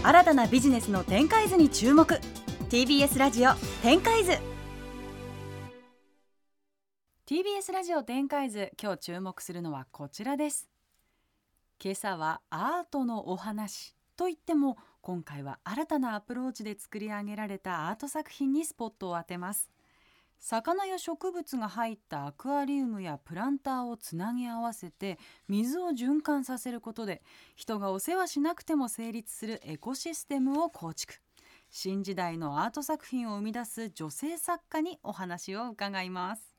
新たなビジネスの展開図に注目。TBS ラジオ展開図。TBS ラジオ展開図今日注目するのはこちらです。今朝はアートのお話といっても今回は新たなアプローチで作り上げられたアート作品にスポットを当てます。魚や植物が入ったアクアリウムやプランターをつなぎ合わせて水を循環させることで人がお世話しなくても成立するエコシステムを構築。新時代のアート作品を生み出す女性作家にお話を伺います。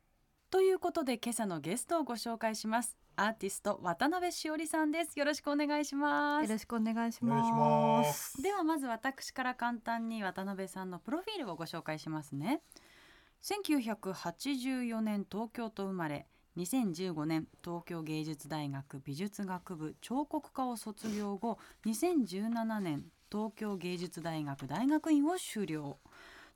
ということで今朝のゲストをご紹介します。アーティスト渡辺しおりさんです。よろしくお願いします。よろしくお願いしま。す。ではまず私から簡単に渡辺さんのプロフィールをご紹介しますね1984年東京と生まれ2015年東京芸術大学美術学部彫刻科を卒業後2017年東京芸術大学大学院を修了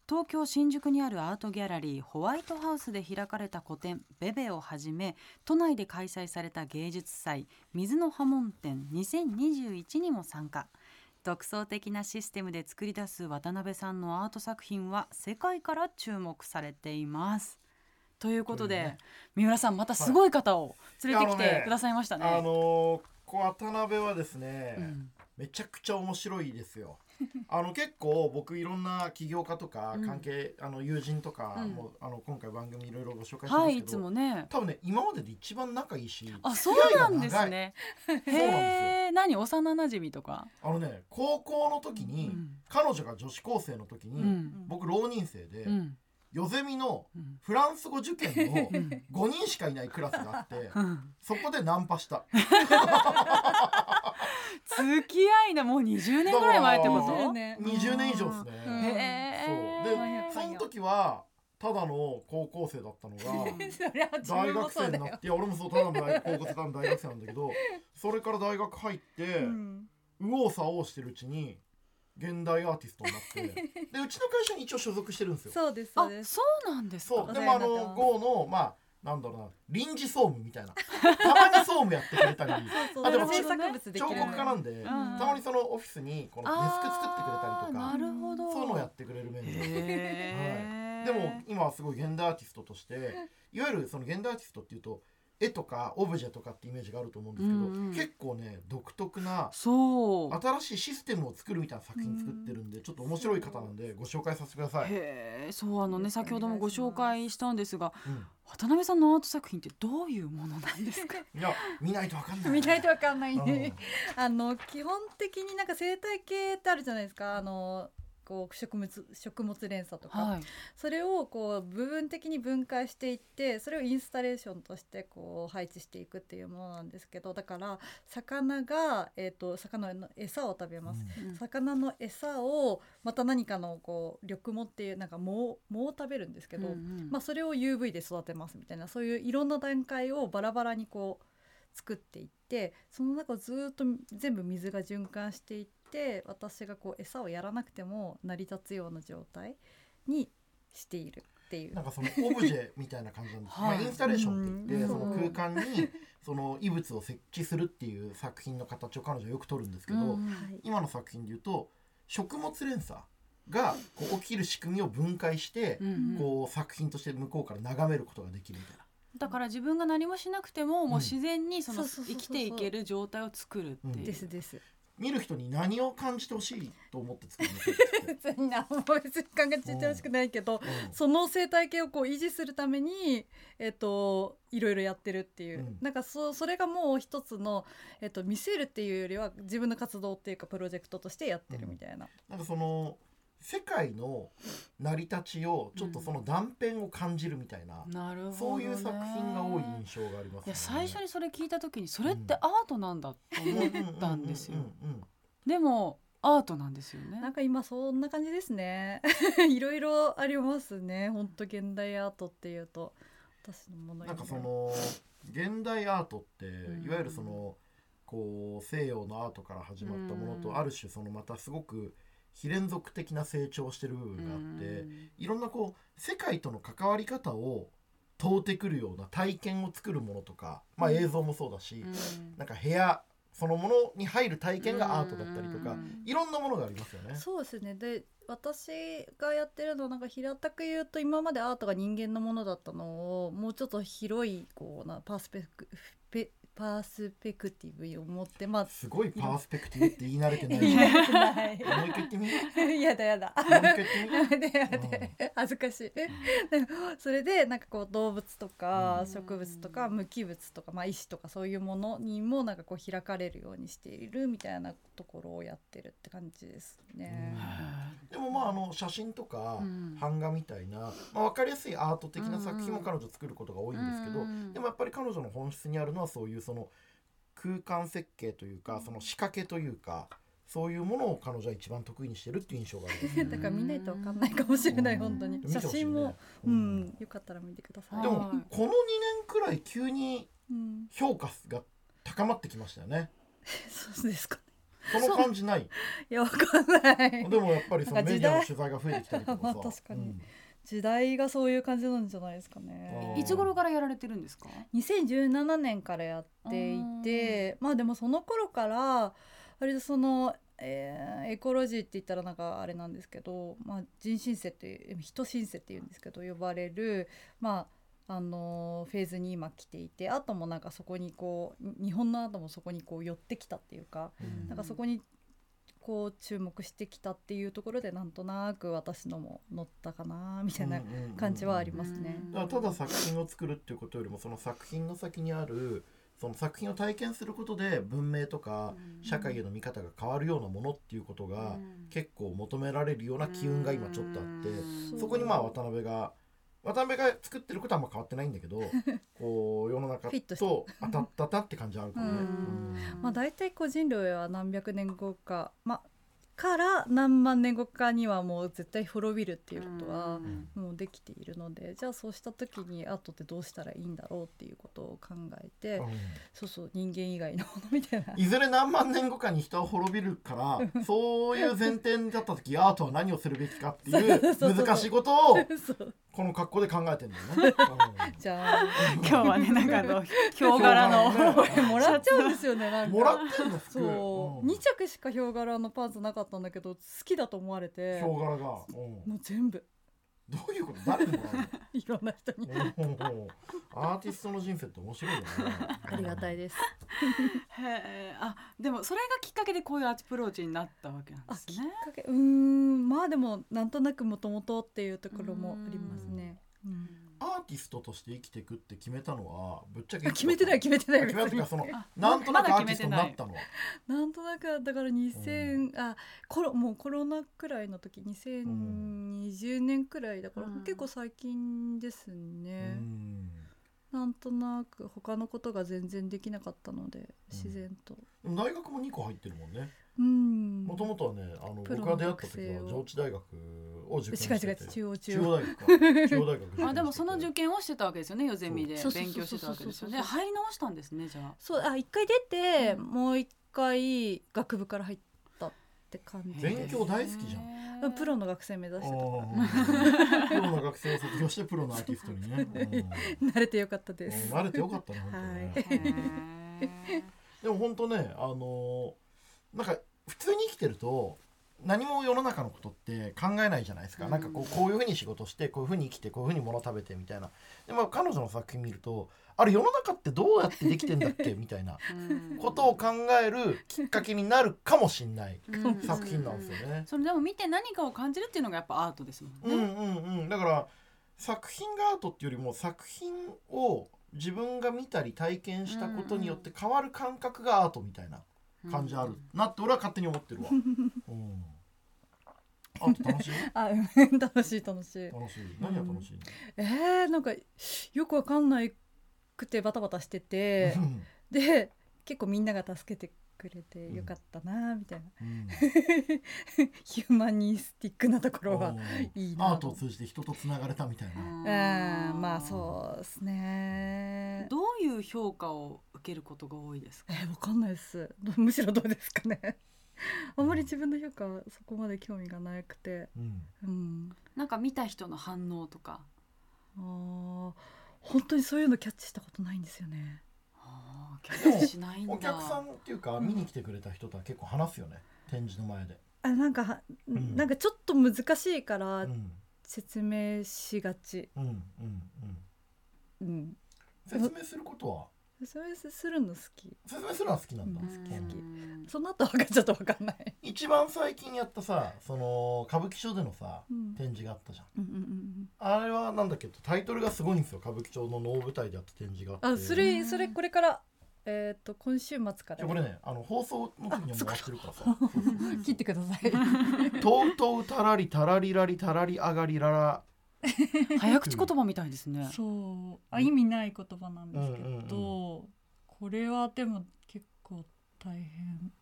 東京新宿にあるアートギャラリーホワイトハウスで開かれた個展「ベベ」をはじめ都内で開催された芸術祭「水の波紋展2021」にも参加。独創的なシステムで作り出す渡辺さんのアート作品は世界から注目されています。ということで、ね三浦さんまたすごい方を連れてきてくださいましたね。あのー、こう渡辺はですね、うんめちゃくちゃ面白いですよ。あの結構僕いろんな起業家とかうん。関係、あの友人とかうん。も、あの今回番組いろいろご紹介してますけど、はいいつもね。多分ね今までで一番仲いいし、あそうなんですね。へえ何幼馴染とか？あのね高校の時に、うん。彼女が女子高生の時に、うん。僕浪人生で、うん。夜ゼミのうん。フランス語受験のうん。5人しかいないクラスがあって、うん。そこでナンパした。付き合いなもう20年ぐらい前ってこと？ね20年以上ですね。そうえ。でその時はただの高校生だったのが 大学生になっ。ていや俺もそうただの大高校生ただの大学生なんだけど それから大学入ってうん右往左往してるうちに現代アーティストになって でうちの会社に一応所属してるんですよ。そうですそうあです。そうなんですか？そうでもあの GO のまあなんだろうな。臨時総務みたいな。たまに総務やってくれたり。そうあでも制作物彫刻家なんでん。たまにそのオフィスにこのデスク作ってくれたりとあーなかるほど。そういうのをやってくれる面で。へえ。でも今はすごい現代アーティストとしていわゆるその現代アーティストっていうと絵とかオブジェとかってイメージがあると思うんですけど、うんうん結構ね独特な。新しいシステムを作るみたいな作品作ってるんでちょっと面白い方なんでご紹介させてください。へえ、そうあのね先ほどもご紹介したんですが、うん渡辺さんのアート作品ってどういうものなんですか？いや見ないとわかんない。見ないとわかんないうんね。あの基本的になんか生態系ってあるじゃないですか。あのこう食物食物連鎖とか、はい。それをこう部分的に分解していってそれをインスタレーションとしてこう配置していくっていうものなんですけどだから魚が、えー、と魚の餌を食べます、うん。魚の餌をまた何かのこう緑藻っていうなんか藻を藻を食べるんですけど、うんうん。まあ、それを UV で育てますみたいなそういういろんな段階をバラバラにこう作っていってその中をずっと全部水が循環していって私がこう餌をやらなくても成り立つような状態にしているっていう。なんかそのオブジェみたいな感じなんです、はい。まあ、インスタレーションって言って、うん。その空間にその異物を設置するっていう作品の形を彼女はよく撮るんですけど、うん。はい今の作品で言うと食物連鎖がこう起きる仕組みを分解して、うんうん。こう作品として向こうから眺めることができるみたいな。だから自分が何もしなくても、もう自然にその生きていける状態を作るっていう。ですです見る人に何を感じてほしいと思って作るんですかって。別に何も別に考えててほしくないけど、うん。その生態系をこう維持するために、えっといろいろやってるっていう、うん。なんかそそれがもう一つの、えっと見せるっていうよりは自分の活動っていうかプロジェクトとしてやってるみたいな、なんかその世界の成り立ちをちょっとその断片を感じるみたいな、なるほど、ね。そういう作品が多い印象がありますいや最初にそれ聞いた時にそれってアートなんだと思ったんですよ。うんうんうんうんでもアートなんですよね。なんか今そんな感じですね。いろいろありますね。本当現代アートっていうと。私のものなんかその現代アートってん。いわゆるそのこう西洋のアートから始まったものうん。とある種そのまたすごく非連続的な成長をしてる部分があっていろんなこう世界との関わり方を問うてくるような体験を作るものとかまあ映像もそうだしうん。なんか部屋そのものに入る体験がアートだったりとかうん。いろんなものがありますよね。そうですね。で私がやってるのはなんか平たく言うと今までアートが人間のものだったのをもうちょっと広いこうなパースペクペパースペクティブを持ってまあすごいパースペクティブって言い慣れてない言い慣れてない。もう一回言ってみやだやだ。もう一回言ってみやめてやめて恥ずかしい。それでなんかこう動物とかうん。植物とか無機物とか、まあ、石とかそういうものにもなんかこう開かれるようにしているみたいなところをやってるって感じですね。でもまああの写真とかうん。版画みたいな、まあ、分かりやすいアート的な作品も彼女作ることが多いんですけど、うん。でもやっぱり彼女の本質にあるのはそういうその空間設計というかその仕掛けというかそういうものを彼女は一番得意にしてるっていう印象がありますね。だから見ないとわかんないかもしれないうん本当にね写真も、ううんん、よかったら見てください。でもはいこの2年くらい急にうん、評価が高まってきましたよね。そうですかね。その感じない？いやわかんない。でもやっぱりそのメディアの取材が増えてきたりとかさ。ま あ確かにうん時代がそういう感じなんじゃないですかね。いつ頃からやられてるんですか？2017年からやっていてまあでもその頃から割とその、えーエコロジーって言ったらなんかあれなんですけど、まあ、人新世っていう人新世っていうんですけど呼ばれるまああのーフェーズに今来ていてあともなんかそこにこうに日本のアートもそこにこう寄ってきたっていうか、うん。なんかそこにこう注目してきたっていうところでなんとなく私のも乗ったかなみたいな感じはありますね。ただ作品を作るっていうことよりもその作品の先にあるその作品を体験することで文明とか社会への見方が変わるようなものっていうことが結構求められるような機運が今ちょっとあってそこにまあ渡辺が渡辺が作ってることはあんま変わってないんだけど こう世の中と当たったたって感じあるかもね。まあ、大体個人類は何百年後か、まあ、から何万年後かにはもう絶対滅びるっていうことはもうできているのでじゃあそうした時にアートってどうしたらいいんだろうっていうことを考えて、うん。そうそう人間以外のものみたいな。いずれ何万年後かに人は滅びるからそういう前提だった時アートは何をするべきかっていう難しいことをこの格好で考えてんだよね。じゃあ今日はねなんかあのヒョウ柄の もらっちゃうんですよねなんか。もらってんの服。そう、ん。2着しかヒョウ柄のパンツなかったんだけど好きだと思われて。ヒョウ柄が、うん。もう全部。どういうこと？誰にもらう いろんな人に。のうんアーティストの人生って面白いよね。ありがたいです。へえあでもそれがきっかけでこういうアプローチになったわけなんあきっですねかけ。うーん。まあでもなんとなくもともとっていうところもありますね。うんアーティストとして生きていくって決めたのはぶっちゃけあ決めてない決めてない決めていうか別に。そのあなんとなくまアーティストにだ決めてないなったのは。なんとなくだから2000、あコロもうコロナくらいの時2020年くらいだから、うん。結構最近ですうね、ん。なんとなく他のことが全然できなかったので自然と。大学も2個入ってるもんね。うん。もともとはねあの僕が出会った時は上智大学を受験してて。違う違う中央中央。大学か。中央大学あでもその受験をしてたわけですよねヨゼミで。勉強してたわけですよね。入り直したんですねじゃあ。そうあ一回出て、うん。もう一回学部から入ったって感じ勉強大好きじゃん。ゃプロの学生目指してたかあープロの学生を卒業してプロのアーティストにね、うん。ら慣れてよかったです、うん慣れてよかったね本当ね、でも本当ねあのーなんか普通に生きてると何も世の中のことって考えないじゃないですか、うん。なんかこうこういうふうに仕事してこういうふうに生きてこういうふうに物食べてみたいな。でも彼女の作品見るとあれ世の中ってどうやってできてんだっけ？みたいなことを考えるきっかけになるかもしんない作品なんですよね。それでも見て何かを感じるっていうのがやっぱアートですもんね、うんうんうん、だから作品がアートっていうよりも作品を自分が見たり体験したことによって変わる感覚がアートみたいな感じあるなって俺は勝手に思ってるわ。うん、アート楽しい？あうん楽しい楽しい。楽しい。何が楽しいの、えー、なんかよくわかんないくてバタバタしてて。で結構みんなが助けてくくれてよかったなみたいな、うん。ヒューマニスティックなところはいいなアートを通じて人とつながれたみたいな。うん。まあそうですね。どういう評価を受けることが多いですか？えーわかんないです。どむしろどうですかね。あんまり自分の評価はそこまで興味がなくて。うん。うん。なんか見た人の反応とか。あー本当にそういうのキャッチしたことないんですよねお客さんっていうか見に来てくれた人とは結構話すよね。展示の前で。あなんかなんかちょっと難しいからうん。説明しがち、うんうんうん。うん、説明することは？説明するの好き。説明するのは好きなんだ。うんううん。んその後はちょっと分かんない、一番最近やったさその歌舞伎町でのさうん。展示があったじゃんうんうんうん。あれはなんだっけ？タイトルがすごいんですよ。歌舞伎町の能舞台でやった展示があって。あそれそれこれからえっ、と今週末から。これねあの放送の時にはもう終わってるからさ。切ってください「とうとうたらりたらりらりたらりあがりらら。早口言葉みたいですね。そう。あ意味ない言葉なんですけど、うんうんこれはでも結構大変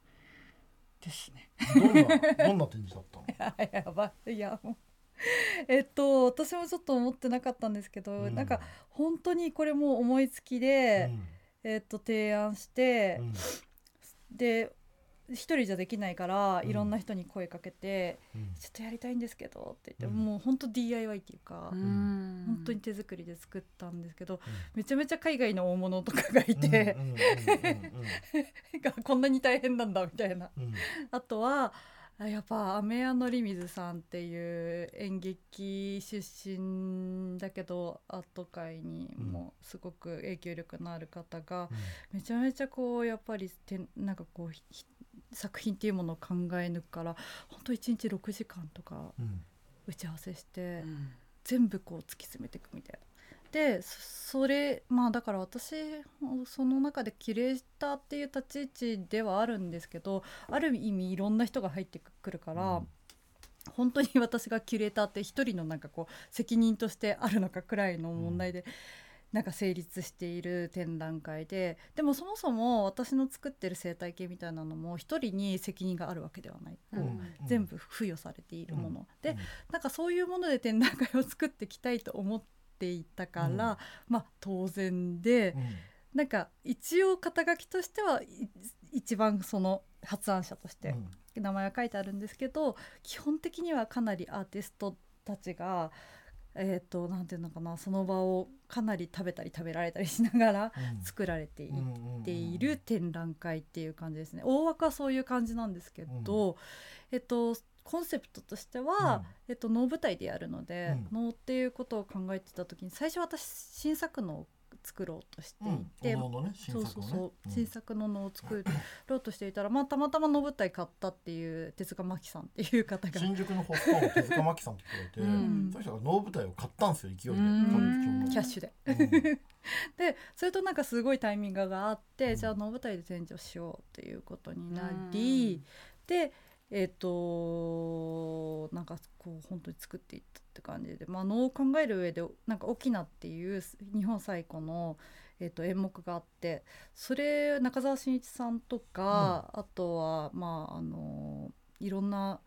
ですね」どんなどんな展示だったの？やばいいやもう。えっと私もちょっと思ってなかったんですけど、うん。なんか本当にこれも思いつきで、えっと提案してう、ん。で一人じゃできないからうん。いろんな人に声かけて、うん。ちょっとやりたいんですけどって言って、うん。もう本当 DIY っていうか、うん。本当に手作りで作ったんですけど、めちゃめちゃ海外の大物とかがいて、こんなに大変なんだみたいな。あとはあやっぱ雨屋のり水さんっていう演劇出身だけどアート界にもすごく影響力のある方が、めちゃめちゃこうやっぱりてなんかこうひ作品っていうものを考え抜くから本当1日6時間とかうん打ち合わせして、うん全部こう突き詰めていくみたいな。でそそれまあだから私その中でキュレーターっていう立ち位置ではあるんですけどある意味いろんな人が入ってくるから、うん。本当に私がキュレーターって一人のなんかこう責任としてあるのかくらいの問題で、なんか成立している展覧会ででもそもそも私の作ってる生態系みたいなのも一人に責任があるわけではない。うん。うん。全部付与されているもの、でうん。なんかそういうもので展覧会を作っていきたいと思っていたから、うん。まあ当然で、うん。なんか一応肩書きとしてはい一番その発案者として名前は書いてあるんですけど基本的にはかなりアーティストたちがえっ、となんていうのかなその場をかなり食べたり食べられたりしながらうん。作られていうんうんうんっている展覧会っていう感じですね。大枠はそういう感じなんですけど、えっとコンセプトとしては、えっと、能舞台でやるので、能っていうことを考えてた時に最初私新作能を作ろうとしていて、うん。ね新そう作をね。そうそう、う。ん。新作の能を作ろうとしていたら、まあ、たまたま能舞台買ったっていう手塚真紀さんっていう方が。新宿のホストの手塚真紀さんって人がいて、うん。その人が能舞台を買ったんですよ勢いで。キャッシュで。うん。でそれとなんかすごいタイミングがあって、うん。じゃあ能舞台で展示をしようっていうことになり、でえっ、となんかこう本当に作っていったって感じで、まあ、能を考える上でなんか「沖縄」っていう日本最古の、えー、と演目があって。それ中澤慎一さんとか、あとはまああのいろんな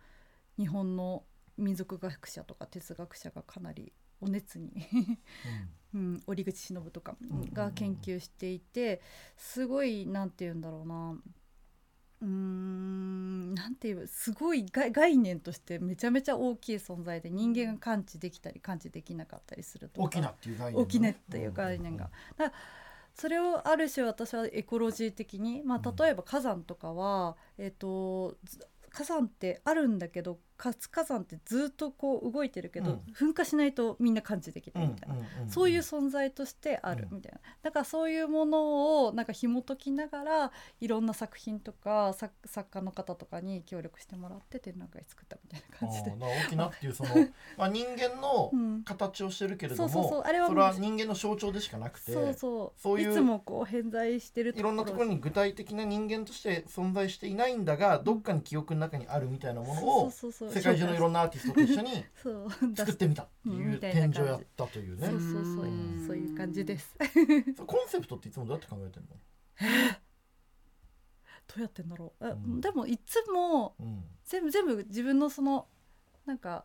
日本の民族学者とか哲学者がかなりお熱に うん、折口忍とかうんうんうん。が研究していて。すごいなんて言うんだろうな。うーんなんていうすごい概概念としてめちゃめちゃ大きい存在で人間が感知できたり感知できなかったりするとか大きなっていう概念大きなっていう概念が。それをある種私はエコロジー的に、まうん。あ、例えば火山とかは、えー、とず火山ってあるんだけど活火山ってずっとこう動いてるけど、噴火しないとみんな感知できないみたいな、そういう存在としてあるうんみたいな、だからそういうものをなんか紐解きながらいろんな作品とか作作家の方とかに協力してもらって展覧会作ったみたいな感じで。大きなっていうその まあ人間のうん。形をしてるけれども、それは人間の象徴でしかなくてそうそう。そういうつもこう偏在してるいろんなところに具体的な人間として存在していないんだがどっかに記憶の中にあるみたいなものをそうそうそう世界中のいろんなアーティストと一緒に そう作ってみたっていう展示をやったというね。そうそうそう。いう感じです。コンセプトっていつもどうやって考えてるの？どうやってんだろう、えうん。でもいつもうん。全部全部自分のそのなんか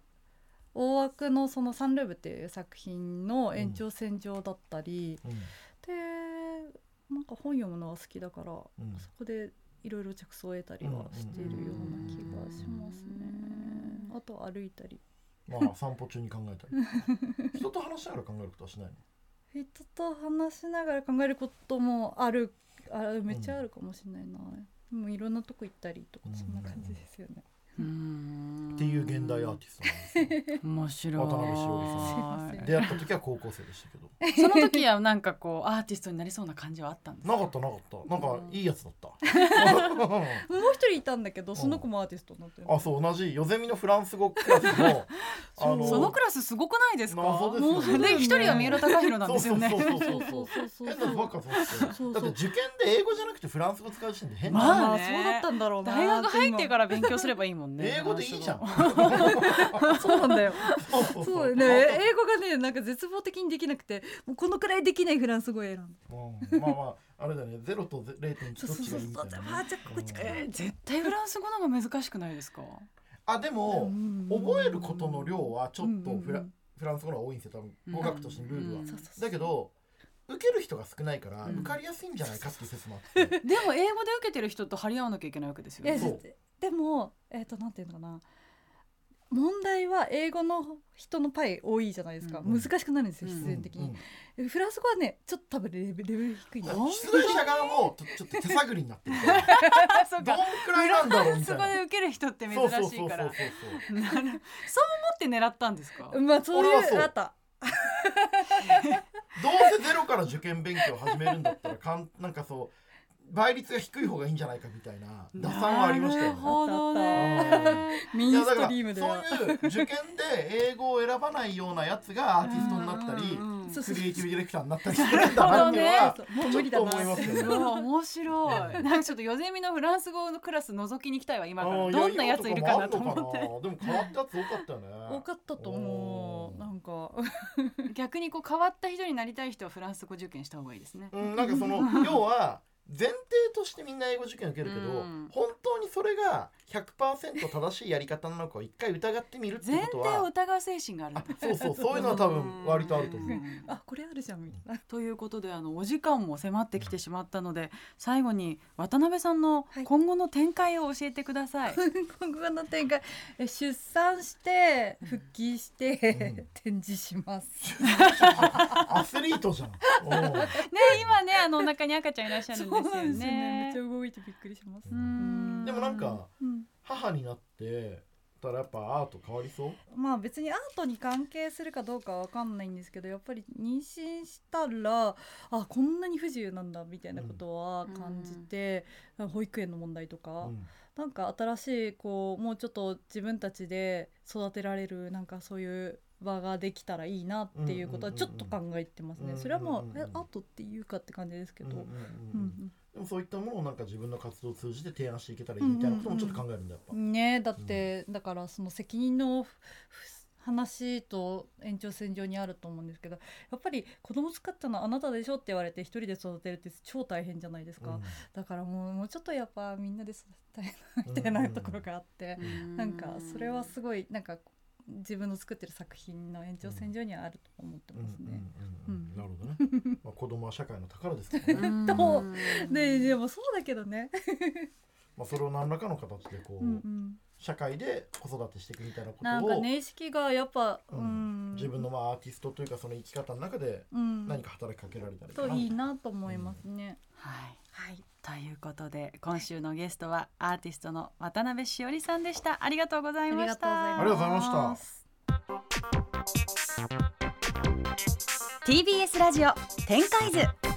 大枠のその「サンルーブ」っていう作品の延長線上だったり、うん。でなんか本読むのは好きだから、うん。そこでいろいろ着想を得たりはしているような気がしますね。あと歩いたり。まあ散歩中に考えたり。人と話しながら考えることはしないの？人と話しながら考えることもあるあめっちゃあるかもしれないな、でもいろんなとこ行ったりとかうんそんな感じですよね。うーんっていう現代アーティストなんですよ。面白い。渡辺しおりさん。出会った時は高校生でしたけど。その時はなんかこうアーティストになりそうな感じはあったんですなかったなかった。なんかいいやつだった。もう一人いたんだけどその子もアーティストになってる。あそう同じヨゼミのフランス語クラスのあのそのクラスすごくないですか？謎ですよね。もうで 一人は三浦貴大なんですよね。そうそうそうそうそう。そう変なばっかそだって受験で英語じゃなくてフランス語使う時点で変まなあね。そうだったんだろうな。大学入ってから勉強すればいいもんね。英語でいいじゃん。そうなんだよ。そうそうそう。ね。英語がねなんか絶望的にできなくてもうこのくらいできないフランス語を選んだ。うん。まあまああれだね。ゼロとゼ0.1そうそうどっちがいいみたいな。ねあじゃあここ近い。えー絶対フランス語の方が難しくないですか？あでもうん覚えることの量はちょっとフラうんフランス語の方が多いんですよ多分語学としてのルールは。だけど受ける人が少ないからうん。受かりやすいんじゃないかっていう説もあって。でも英語で受けてる人と張り合わなきゃいけないわけですよえねそう。ででもえっ、となんていうのかな問題は英語の人のパイ多いじゃないですか、うん難しくなるんですようん必然的に、うんえフランス語はねちょっと多分レベル低い。んだよ出題者側もちょちょっと手探りになってる どんかくらいなんだろうみそたいな。こで受ける人って珍しいから。そうそうそうなるそう思って狙ったんですか？まあそう。いうあった。どうせゼロから受験勉強を始めるんだったらかんなんかそう倍率が低い方がいいんじゃないかみたいな打算はありましたよね。なるほどうねミンストリームではそういう受験で英語を選ばないようなやつがアーティストになったりクリエイティブディレクターになったりするんだなっていうのはちょっと思いますよね。すごい面白いなんかちょっとヨゼミのフランス語のクラス覗きに行きたいわ今から。どんなやついるかなと思って。でも変わったやつ多かったよね。多かったと思う。なんか。逆にこう変わった人になりたい人はフランス語受験した方がいいですね。うん、なんかその 要は前提としてみんな英語受験受けるけど、うん。本当にそれが100%正しいやり方なのかを一回疑ってみるって前こと提をは疑う精神があるんだ。そうそうそういうのは多分割とあると思う。んあこれあるじゃんみたいな。ということであのお時間も迫ってきてしまったので最後に渡辺さんのはい。今後の展開を教えてください。今後の展開。え出産して復帰して、うん。展示します。アスリートじゃん。ね今ねあのお腹に赤ちゃんいらっしゃるんでですよね。めね。っちゃ。動いてびっくりします。うん。でもなんかうん。母になってたらやっぱアート変わりそう？まあ別にアートに関係するかどうかは分かんないんですけどやっぱり妊娠したらあこんなに不自由なんだみたいなことは感じて、保育園の問題とか、うん。なんか新しいこうもうちょっと自分たちで育てられるなんかそういう場ができたらいいなっていうことはちょっと考えてますね、うんうんうんそれはもう、アートっていうかって感じですけど、うんうんううん。ん。でもそういったものをなんか自分の活動を通じて提案していけたらいいみたいなこともちょっと考えるんだやっぱ。ねだって、だからその責任のふ話と延長線上にあると思うんですけどやっぱり子供作ったのあなたでしょって言われて一人で育てるって超大変じゃないですか、うん。だからもうもうちょっとやっぱみんなで育てたいなみたいなところがあって、なんかそれはすごいなんか自分の作ってる作品の延長線上にはあると思ってますね。うんうんうんうんなるほどね。まあ子供は社会の宝ですからね。うんどででもそうだけどね。まあそれを何らかの形でこう、うんうん社会で子育てしていくみたいなことをなんかね意識がやっぱ、ううんん、自分のまあアーティストというかその生き方の中でうん何か働きかけられたりといいなと思いますね。はいはい。ということで今週のゲストはアーティストの渡辺しおりさんでした。ありがとうございました。ありがとうございますありがとうございました。TBS ラジオ展開図